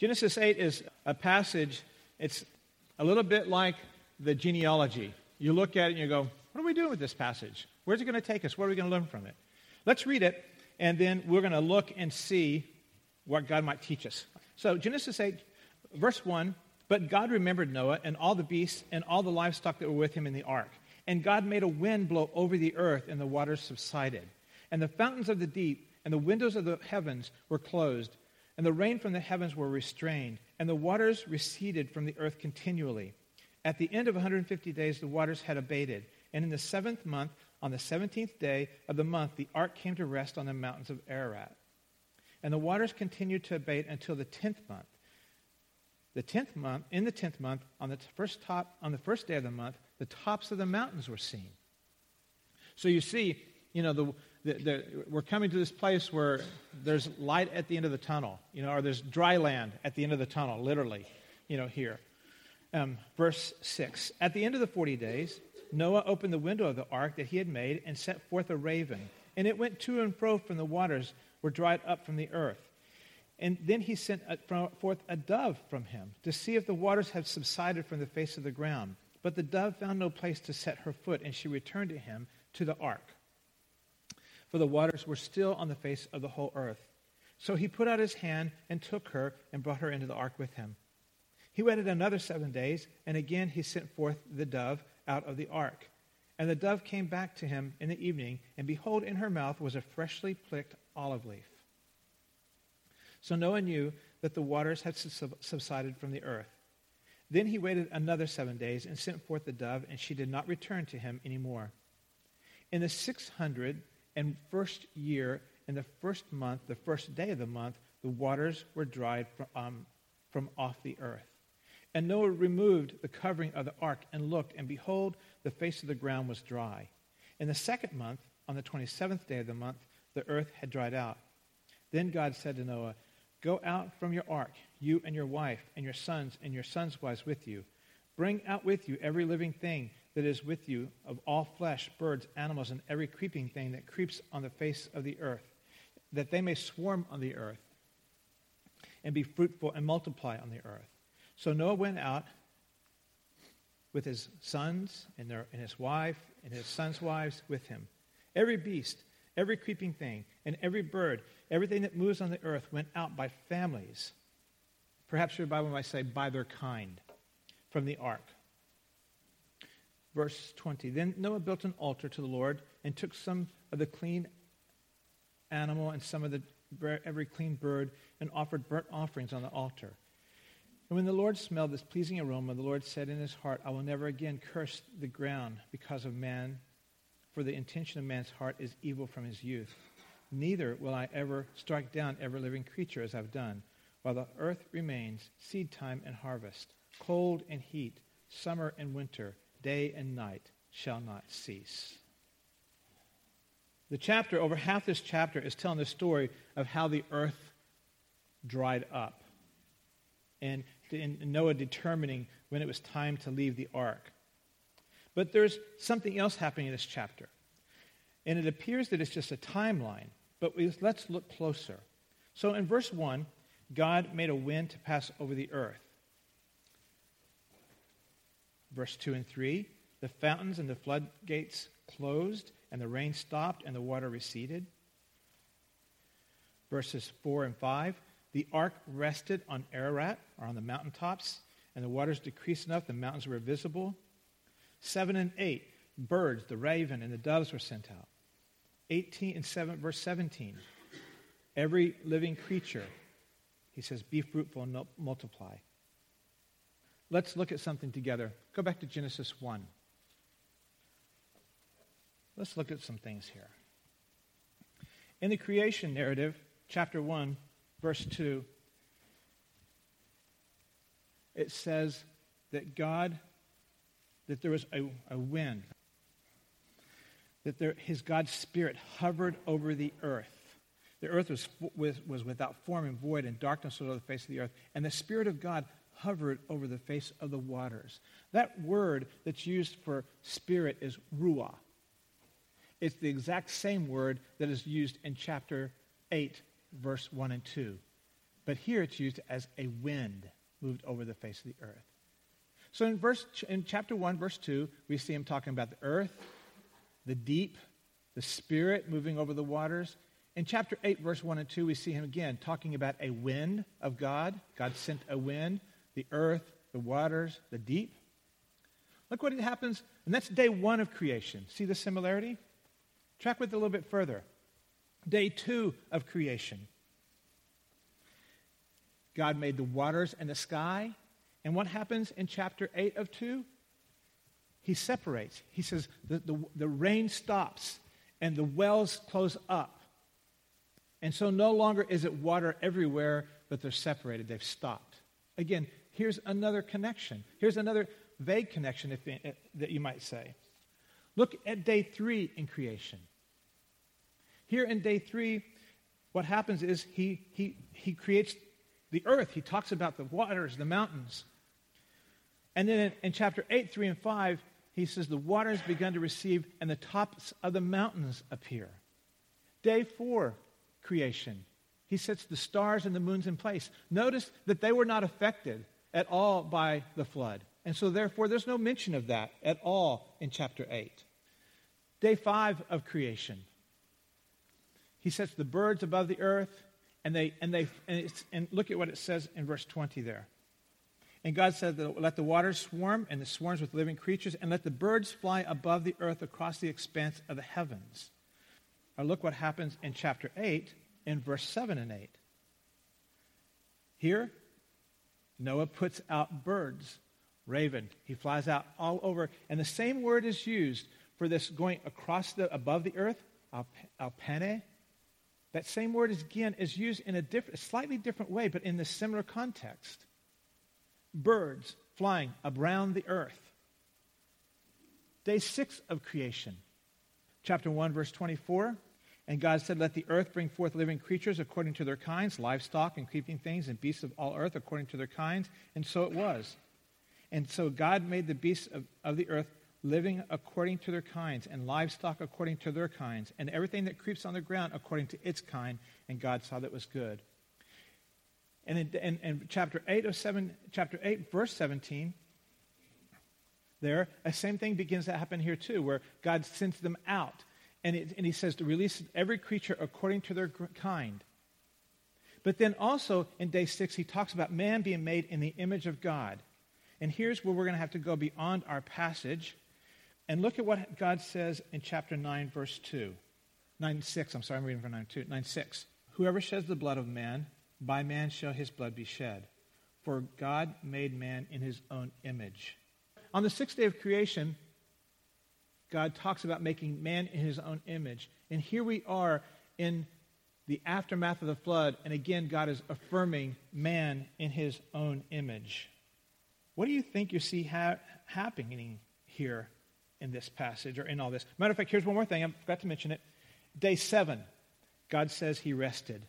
Genesis 8 is a passage, it's a little bit like the genealogy. You look at it and you go, what are we doing with this passage? Where's it going to take us? What are we going to learn from it? Let's read it, and then we're going to look and see what God might teach us. So, Genesis 8, verse 1 But God remembered Noah and all the beasts and all the livestock that were with him in the ark. And God made a wind blow over the earth, and the waters subsided. And the fountains of the deep and the windows of the heavens were closed, and the rain from the heavens were restrained, and the waters receded from the earth continually. At the end of 150 days, the waters had abated. And in the seventh month, on the 17th day of the month, the ark came to rest on the mountains of Ararat. And the waters continued to abate until the 10th month. The 10th month, in the 10th month, on the first top, on the first day of the month, the tops of the mountains were seen. So you see, you know, the, the, the, we're coming to this place where there's light at the end of the tunnel, you know, or there's dry land at the end of the tunnel, literally, you know, here. Um, verse 6 At the end of the 40 days, Noah opened the window of the ark that he had made and sent forth a raven, and it went to and fro from the waters were dried up from the earth. And then he sent forth a dove from him to see if the waters had subsided from the face of the ground. But the dove found no place to set her foot, and she returned to him to the ark. For the waters were still on the face of the whole earth. So he put out his hand and took her and brought her into the ark with him. He waited another seven days, and again he sent forth the dove out of the ark. And the dove came back to him in the evening, and behold, in her mouth was a freshly pricked olive leaf. So Noah knew that the waters had subsided from the earth. Then he waited another seven days and sent forth the dove, and she did not return to him any more. In the six hundred and first year, in the first month, the first day of the month, the waters were dried from, um, from off the earth. And Noah removed the covering of the ark and looked, and behold, the face of the ground was dry. In the second month, on the 27th day of the month, the earth had dried out. Then God said to Noah, Go out from your ark, you and your wife, and your sons and your sons' wives with you. Bring out with you every living thing that is with you, of all flesh, birds, animals, and every creeping thing that creeps on the face of the earth, that they may swarm on the earth, and be fruitful and multiply on the earth. So Noah went out with his sons and, their, and his wife and his sons' wives with him. Every beast, every creeping thing, and every bird, everything that moves on the earth went out by families. Perhaps your Bible might say by their kind from the ark. Verse 20 Then Noah built an altar to the Lord and took some of the clean animal and some of the every clean bird and offered burnt offerings on the altar. And when the Lord smelled this pleasing aroma, the Lord said in his heart, I will never again curse the ground because of man, for the intention of man's heart is evil from his youth. Neither will I ever strike down every living creature as I've done, while the earth remains, seed time and harvest, cold and heat, summer and winter, day and night shall not cease. The chapter, over half this chapter, is telling the story of how the earth dried up. And Noah determining when it was time to leave the ark. But there's something else happening in this chapter. And it appears that it's just a timeline, but let's look closer. So in verse 1, God made a wind to pass over the earth. Verse 2 and 3, the fountains and the floodgates closed, and the rain stopped, and the water receded. Verses 4 and 5, the ark rested on Ararat, or on the mountaintops, and the waters decreased enough, the mountains were visible. Seven and eight, birds, the raven, and the doves were sent out. 18 and 7, verse 17, every living creature, he says, be fruitful and multiply. Let's look at something together. Go back to Genesis 1. Let's look at some things here. In the creation narrative, chapter 1, verse 2, it says that God, that there was a, a wind, that there, his God's Spirit hovered over the earth. The earth was, was, was without form and void, and darkness was over the face of the earth. And the Spirit of God hovered over the face of the waters. That word that's used for spirit is ruah. It's the exact same word that is used in chapter 8, verse 1 and 2 But here it's used as a wind moved over the face of the earth. So in, verse, in chapter 1, verse 2, we see him talking about the earth, the deep, the spirit moving over the waters. In chapter 8, verse 1 and 2, we see him again talking about a wind of God. God sent a wind, the earth, the waters, the deep. Look what happens, and that's day one of creation. See the similarity? Track with it a little bit further. Day two of creation. God made the waters and the sky. And what happens in chapter 8 of 2? He separates. He says the, the, the rain stops and the wells close up. And so no longer is it water everywhere, but they're separated. They've stopped. Again, here's another connection. Here's another vague connection, if, uh, that you might say. Look at day three in creation. Here in day three, what happens is he, he, he creates the earth. He talks about the waters, the mountains. And then in, in chapter 8, 3, and 5, he says, The waters begun to receive, and the tops of the mountains appear. Day 4, creation. He sets the stars and the moons in place. Notice that they were not affected at all by the flood. And so, therefore, there's no mention of that at all in chapter 8. Day 5 of creation. He sets the birds above the earth, and they and they and, and, look at what it says in verse 20 there. And God said, that Let the waters swarm, and the swarms with living creatures, and let the birds fly above the earth across the expanse of the heavens. Now look what happens in chapter 8 in verse 7 and 8. Here, Noah puts out birds, raven. He flies out all over, and the same word is used for this going across the above the earth, alpene, that same word is again is used in a, diff- a slightly different way, but in the similar context. Birds flying around the earth. Day six of creation. Chapter 1, verse 24. And God said, Let the earth bring forth living creatures according to their kinds, livestock and creeping things, and beasts of all earth according to their kinds. And so it was. And so God made the beasts of, of the earth living according to their kinds, and livestock according to their kinds, and everything that creeps on the ground according to its kind. And God saw that it was good. And in, in, in chapter 8 of 7, chapter 8, verse 17, there, a same thing begins to happen here too, where God sends them out. And, it, and he says to release every creature according to their kind. But then also in day six, he talks about man being made in the image of God. And here's where we're going to have to go beyond our passage and look at what God says in chapter 9, verse 2. 9 6, I'm sorry, I'm reading from 9 2. 9 6. Whoever sheds the blood of man, by man shall his blood be shed. For God made man in his own image. On the sixth day of creation, God talks about making man in his own image. And here we are in the aftermath of the flood, and again, God is affirming man in his own image. What do you think you see ha- happening here in this passage or in all this. Matter of fact, here's one more thing. I forgot to mention it. Day seven, God says he rested.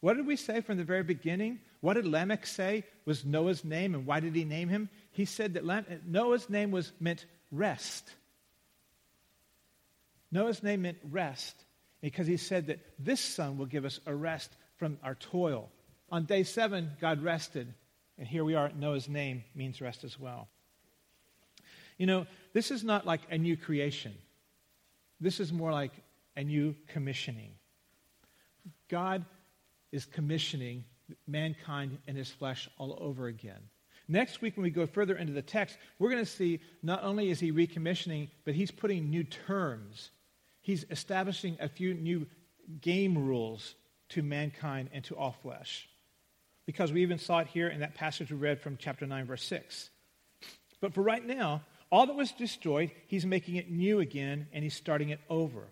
What did we say from the very beginning? What did Lamech say was Noah's name, and why did he name him? He said that Lam- Noah's name was meant rest. Noah's name meant rest because he said that this son will give us a rest from our toil. On day seven, God rested, and here we are. Noah's name means rest as well. You know, this is not like a new creation. This is more like a new commissioning. God is commissioning mankind in his flesh all over again. Next week, when we go further into the text, we're going to see not only is he recommissioning, but he's putting new terms. He's establishing a few new game rules to mankind and to all flesh. Because we even saw it here in that passage we read from chapter 9, verse 6. But for right now, all that was destroyed, he's making it new again and he's starting it over.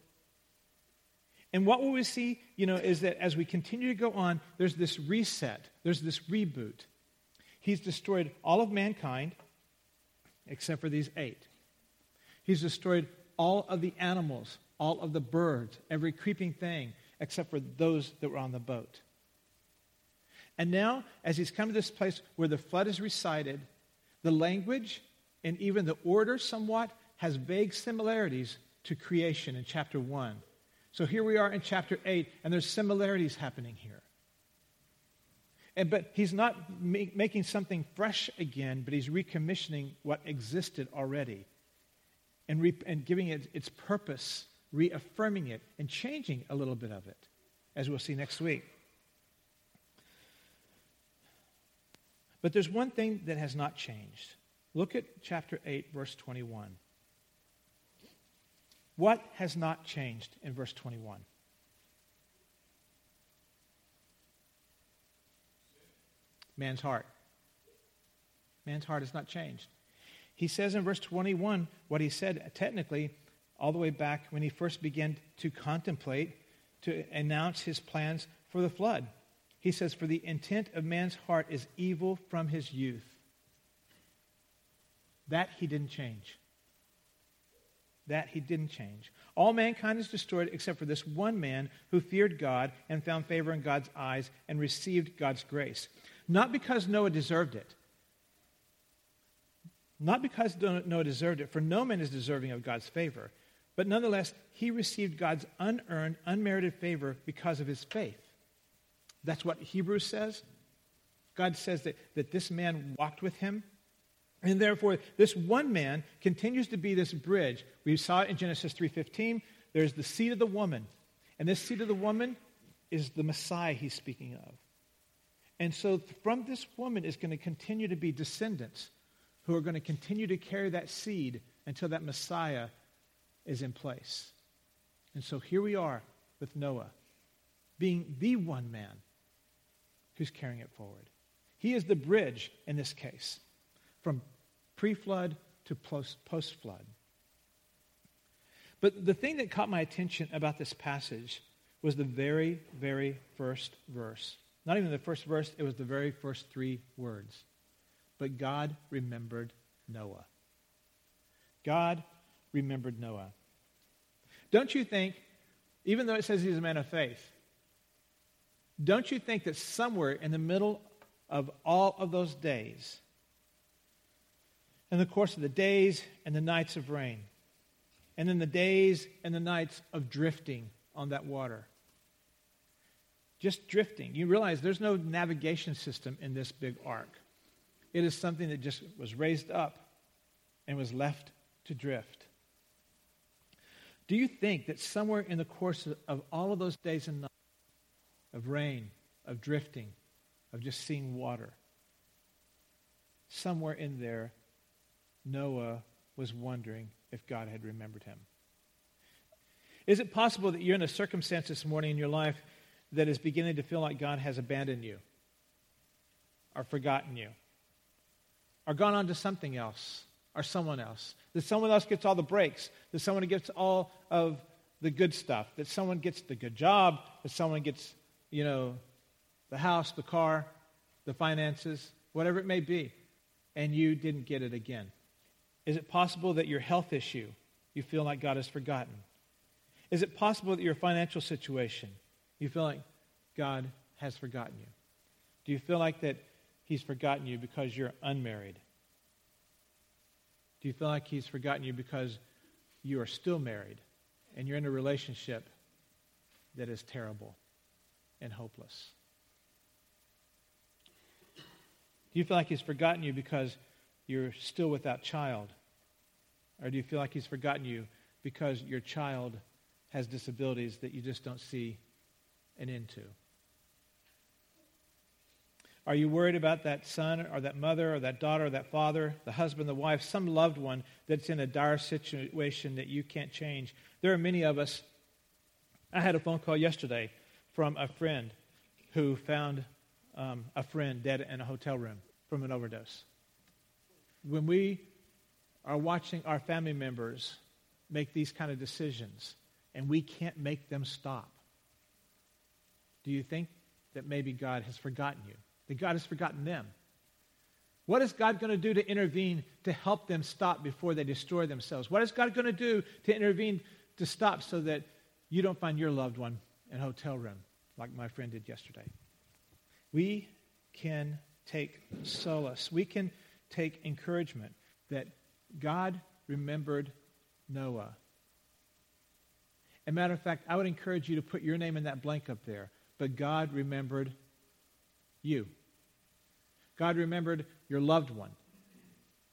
And what will we see, you know, is that as we continue to go on, there's this reset, there's this reboot. He's destroyed all of mankind except for these eight. He's destroyed all of the animals, all of the birds, every creeping thing, except for those that were on the boat. And now, as he's come to this place where the flood is recited, the language and even the order somewhat has vague similarities to creation in chapter 1. So here we are in chapter 8, and there's similarities happening here. And, but he's not ma- making something fresh again, but he's recommissioning what existed already and, re- and giving it its purpose, reaffirming it, and changing a little bit of it, as we'll see next week. But there's one thing that has not changed. Look at chapter 8, verse 21. What has not changed in verse 21? Man's heart. Man's heart has not changed. He says in verse 21 what he said technically all the way back when he first began to contemplate, to announce his plans for the flood. He says, For the intent of man's heart is evil from his youth. That he didn't change. That he didn't change. All mankind is destroyed except for this one man who feared God and found favor in God's eyes and received God's grace. Not because Noah deserved it. Not because Noah deserved it, for no man is deserving of God's favor. But nonetheless, he received God's unearned, unmerited favor because of his faith. That's what Hebrews says. God says that, that this man walked with him. And therefore, this one man continues to be this bridge. We saw it in Genesis 3.15. There's the seed of the woman. And this seed of the woman is the Messiah he's speaking of. And so from this woman is going to continue to be descendants who are going to continue to carry that seed until that Messiah is in place. And so here we are with Noah, being the one man who's carrying it forward. He is the bridge in this case from pre flood to post flood. But the thing that caught my attention about this passage was the very, very first verse. Not even the first verse, it was the very first three words. But God remembered Noah. God remembered Noah. Don't you think, even though it says he's a man of faith, don't you think that somewhere in the middle of all of those days, in the course of the days and the nights of rain, and in the days and the nights of drifting on that water, just drifting, you realize there's no navigation system in this big ark. It is something that just was raised up and was left to drift. Do you think that somewhere in the course of all of those days and nights, of rain, of drifting, of just seeing water. Somewhere in there, Noah was wondering if God had remembered him. Is it possible that you're in a circumstance this morning in your life that is beginning to feel like God has abandoned you, or forgotten you, or gone on to something else, or someone else? That someone else gets all the breaks, that someone gets all of the good stuff, that someone gets the good job, that someone gets you know, the house, the car, the finances, whatever it may be, and you didn't get it again? Is it possible that your health issue, you feel like God has forgotten? Is it possible that your financial situation, you feel like God has forgotten you? Do you feel like that He's forgotten you because you're unmarried? Do you feel like He's forgotten you because you are still married and you're in a relationship that is terrible? and hopeless? Do you feel like he's forgotten you because you're still without child? Or do you feel like he's forgotten you because your child has disabilities that you just don't see an end to? Are you worried about that son or that mother or that daughter or that father, the husband, the wife, some loved one that's in a dire situation that you can't change? There are many of us. I had a phone call yesterday from a friend who found um, a friend dead in a hotel room from an overdose. When we are watching our family members make these kind of decisions and we can't make them stop, do you think that maybe God has forgotten you? That God has forgotten them? What is God going to do to intervene to help them stop before they destroy themselves? What is God going to do to intervene to stop so that you don't find your loved one in a hotel room? like my friend did yesterday. We can take solace. We can take encouragement that God remembered Noah. As a matter of fact, I would encourage you to put your name in that blank up there. But God remembered you. God remembered your loved one.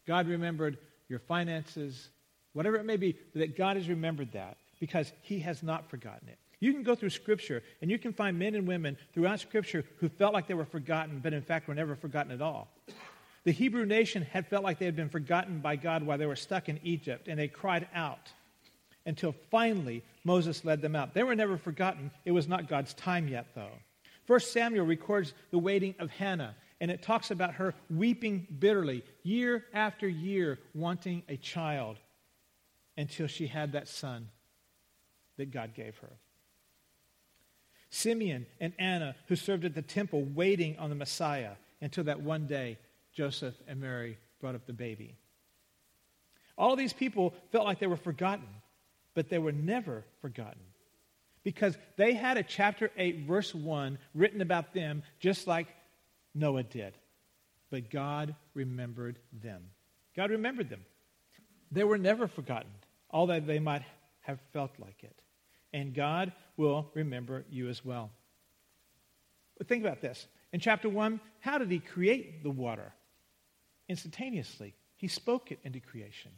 God remembered your finances, whatever it may be, that God has remembered that because He has not forgotten it. You can go through Scripture and you can find men and women throughout Scripture who felt like they were forgotten, but in fact were never forgotten at all. The Hebrew nation had felt like they had been forgotten by God while they were stuck in Egypt, and they cried out until finally Moses led them out. They were never forgotten. It was not God's time yet, though. First Samuel records the waiting of Hannah, and it talks about her weeping bitterly year after year, wanting a child until she had that son that God gave her. Simeon and Anna, who served at the temple waiting on the Messiah until that one day Joseph and Mary brought up the baby. All these people felt like they were forgotten, but they were never forgotten because they had a chapter 8, verse 1 written about them just like Noah did. But God remembered them. God remembered them. They were never forgotten, although they might have felt like it. And God will remember you as well. But think about this. In chapter 1, how did he create the water? Instantaneously. He spoke it into creation.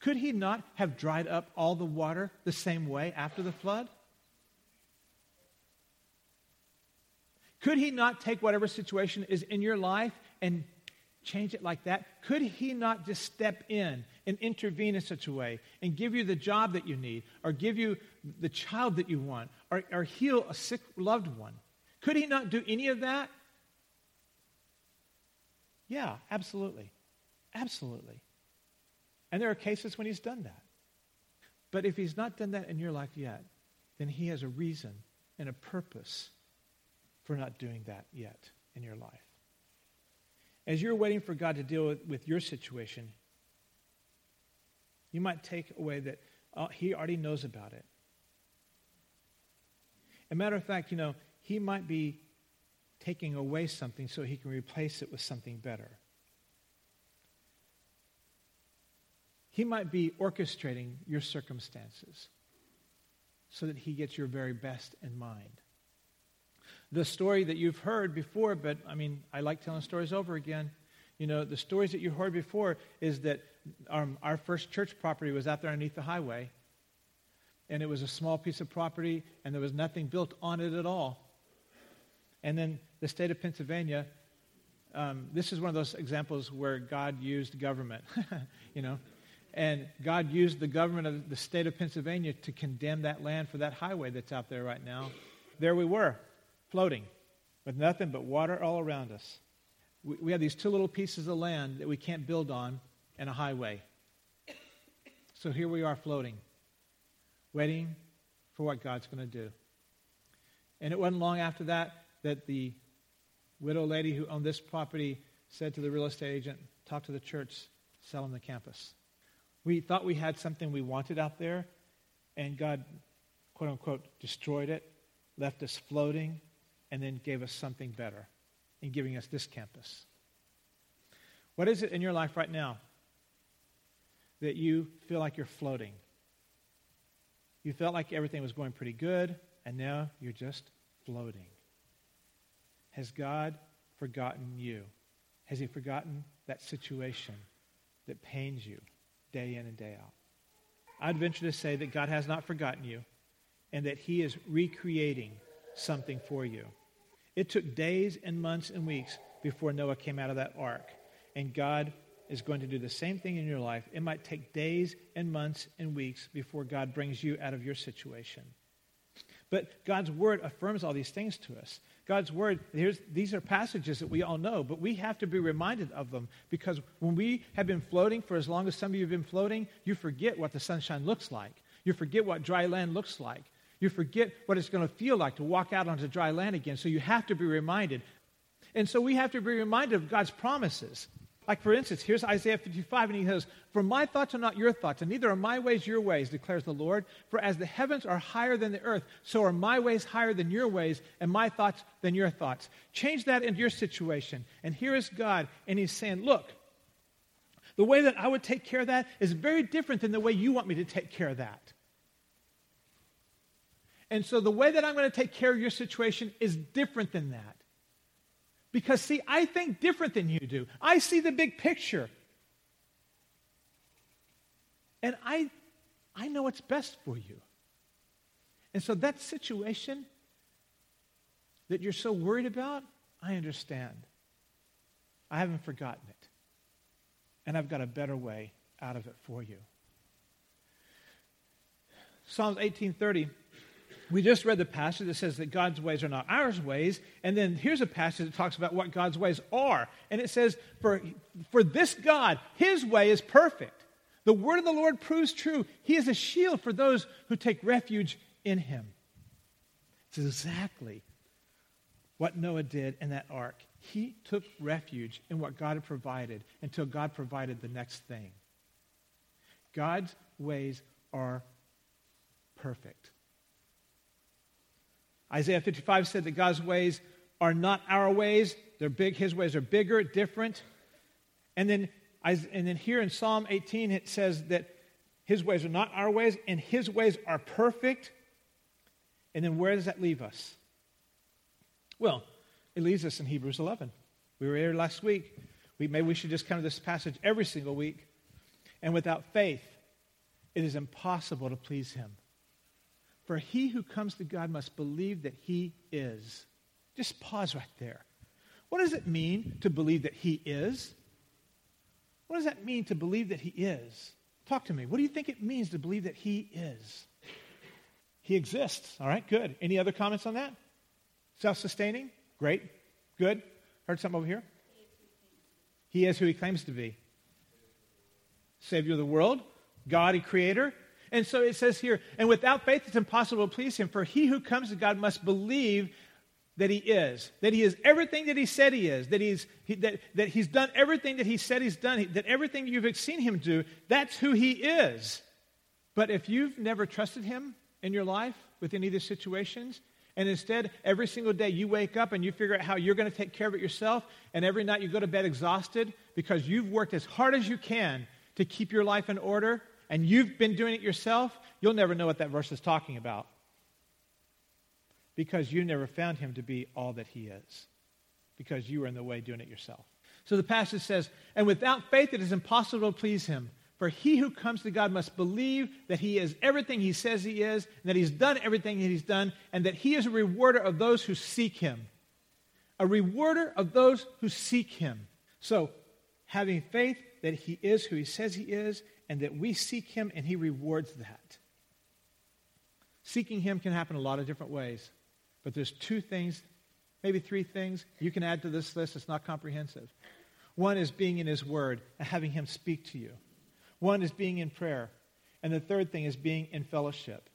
Could he not have dried up all the water the same way after the flood? Could he not take whatever situation is in your life and change it like that? Could he not just step in and intervene in such a way and give you the job that you need, or give you the child that you want, or, or heal a sick loved one? Could he not do any of that? Yeah, absolutely. Absolutely. And there are cases when he's done that. But if he's not done that in your life yet, then he has a reason and a purpose for not doing that yet in your life. As you're waiting for God to deal with, with your situation, you might take away that uh, he already knows about it. A matter of fact, you know, he might be taking away something so he can replace it with something better. He might be orchestrating your circumstances so that he gets your very best in mind. The story that you've heard before, but I mean, I like telling stories over again. You know, the stories that you heard before is that our, our first church property was out there underneath the highway, and it was a small piece of property, and there was nothing built on it at all. And then the state of Pennsylvania, um, this is one of those examples where God used government, you know. And God used the government of the state of Pennsylvania to condemn that land for that highway that's out there right now. There we were, floating, with nothing but water all around us. We, we have these two little pieces of land that we can't build on and a highway. So here we are floating, waiting for what God's going to do. And it wasn't long after that that the widow lady who owned this property said to the real estate agent, talk to the church, sell them the campus. We thought we had something we wanted out there, and God, quote unquote, destroyed it, left us floating, and then gave us something better in giving us this campus. What is it in your life right now that you feel like you're floating? You felt like everything was going pretty good, and now you're just floating. Has God forgotten you? Has He forgotten that situation that pains you day in and day out? I'd venture to say that God has not forgotten you and that He is recreating something for you. It took days and months and weeks before Noah came out of that ark. And God is going to do the same thing in your life. It might take days and months and weeks before God brings you out of your situation. But God's word affirms all these things to us. God's word, these are passages that we all know, but we have to be reminded of them because when we have been floating for as long as some of you have been floating, you forget what the sunshine looks like. You forget what dry land looks like. You forget what it's going to feel like to walk out onto dry land again. So you have to be reminded. And so we have to be reminded of God's promises. Like, for instance, here's Isaiah 55, and he says, For my thoughts are not your thoughts, and neither are my ways your ways, declares the Lord. For as the heavens are higher than the earth, so are my ways higher than your ways, and my thoughts than your thoughts. Change that into your situation. And here is God, and he's saying, Look, the way that I would take care of that is very different than the way you want me to take care of that. And so the way that I'm going to take care of your situation is different than that. Because, see, I think different than you do. I see the big picture. And I, I know what's best for you. And so that situation that you're so worried about, I understand. I haven't forgotten it. And I've got a better way out of it for you. Psalms 18:30 we just read the passage that says that God's ways are not our ways. And then here's a passage that talks about what God's ways are. And it says, For, for this God, his way is perfect. The word of the Lord proves true. He is a shield for those who take refuge in him. It's exactly what Noah did in that ark. He took refuge in what God had provided until God provided the next thing. God's ways are perfect. Isaiah 55 said that God's ways are not our ways. They're big. His ways are bigger, different. And then, and then here in Psalm 18, it says that his ways are not our ways, and his ways are perfect. And then where does that leave us? Well, it leaves us in Hebrews 11. We were here last week. We, maybe we should just come to this passage every single week. And without faith, it is impossible to please him. For he who comes to God must believe that he is. Just pause right there. What does it mean to believe that he is? What does that mean to believe that he is? Talk to me. What do you think it means to believe that he is? He exists. All right, good. Any other comments on that? Self sustaining? Great. Good. Heard something over here? He is who he claims to be Savior of the world, God, a creator, and so it says here, and without faith it's impossible to please him, for he who comes to God must believe that he is, that he is everything that he said he is, that he's, he, that, that he's done everything that he said he's done, that everything you've seen him do, that's who he is. But if you've never trusted him in your life with any of these situations, and instead every single day you wake up and you figure out how you're going to take care of it yourself, and every night you go to bed exhausted because you've worked as hard as you can to keep your life in order, and you've been doing it yourself, you'll never know what that verse is talking about. Because you never found him to be all that he is. Because you were in the way doing it yourself. So the passage says, And without faith it is impossible to please him. For he who comes to God must believe that he is everything he says he is, and that he's done everything that he's done, and that he is a rewarder of those who seek him. A rewarder of those who seek him. So, having faith that he is who he says he is, and that we seek him and he rewards that. Seeking him can happen a lot of different ways, but there's two things, maybe three things you can add to this list. It's not comprehensive. One is being in his word and having him speak to you. One is being in prayer. And the third thing is being in fellowship.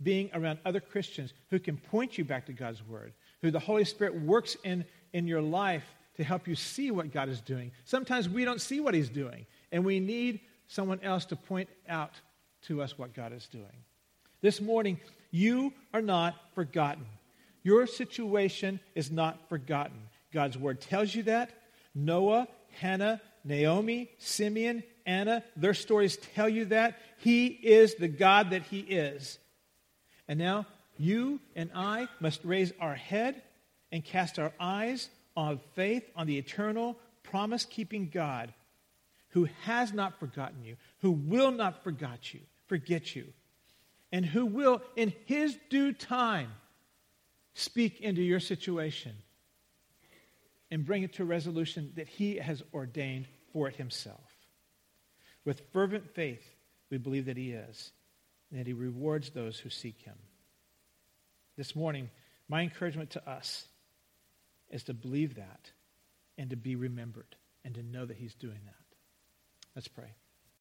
Being around other Christians who can point you back to God's word, who the Holy Spirit works in, in your life to help you see what God is doing. Sometimes we don't see what he's doing, and we need someone else to point out to us what God is doing. This morning, you are not forgotten. Your situation is not forgotten. God's word tells you that. Noah, Hannah, Naomi, Simeon, Anna, their stories tell you that. He is the God that He is. And now you and I must raise our head and cast our eyes on faith on the eternal, promise keeping God who has not forgotten you, who will not forget you, forget you, and who will, in his due time, speak into your situation and bring it to a resolution that he has ordained for it himself. With fervent faith, we believe that he is, and that he rewards those who seek him. This morning, my encouragement to us is to believe that and to be remembered and to know that he's doing that. Let's pray.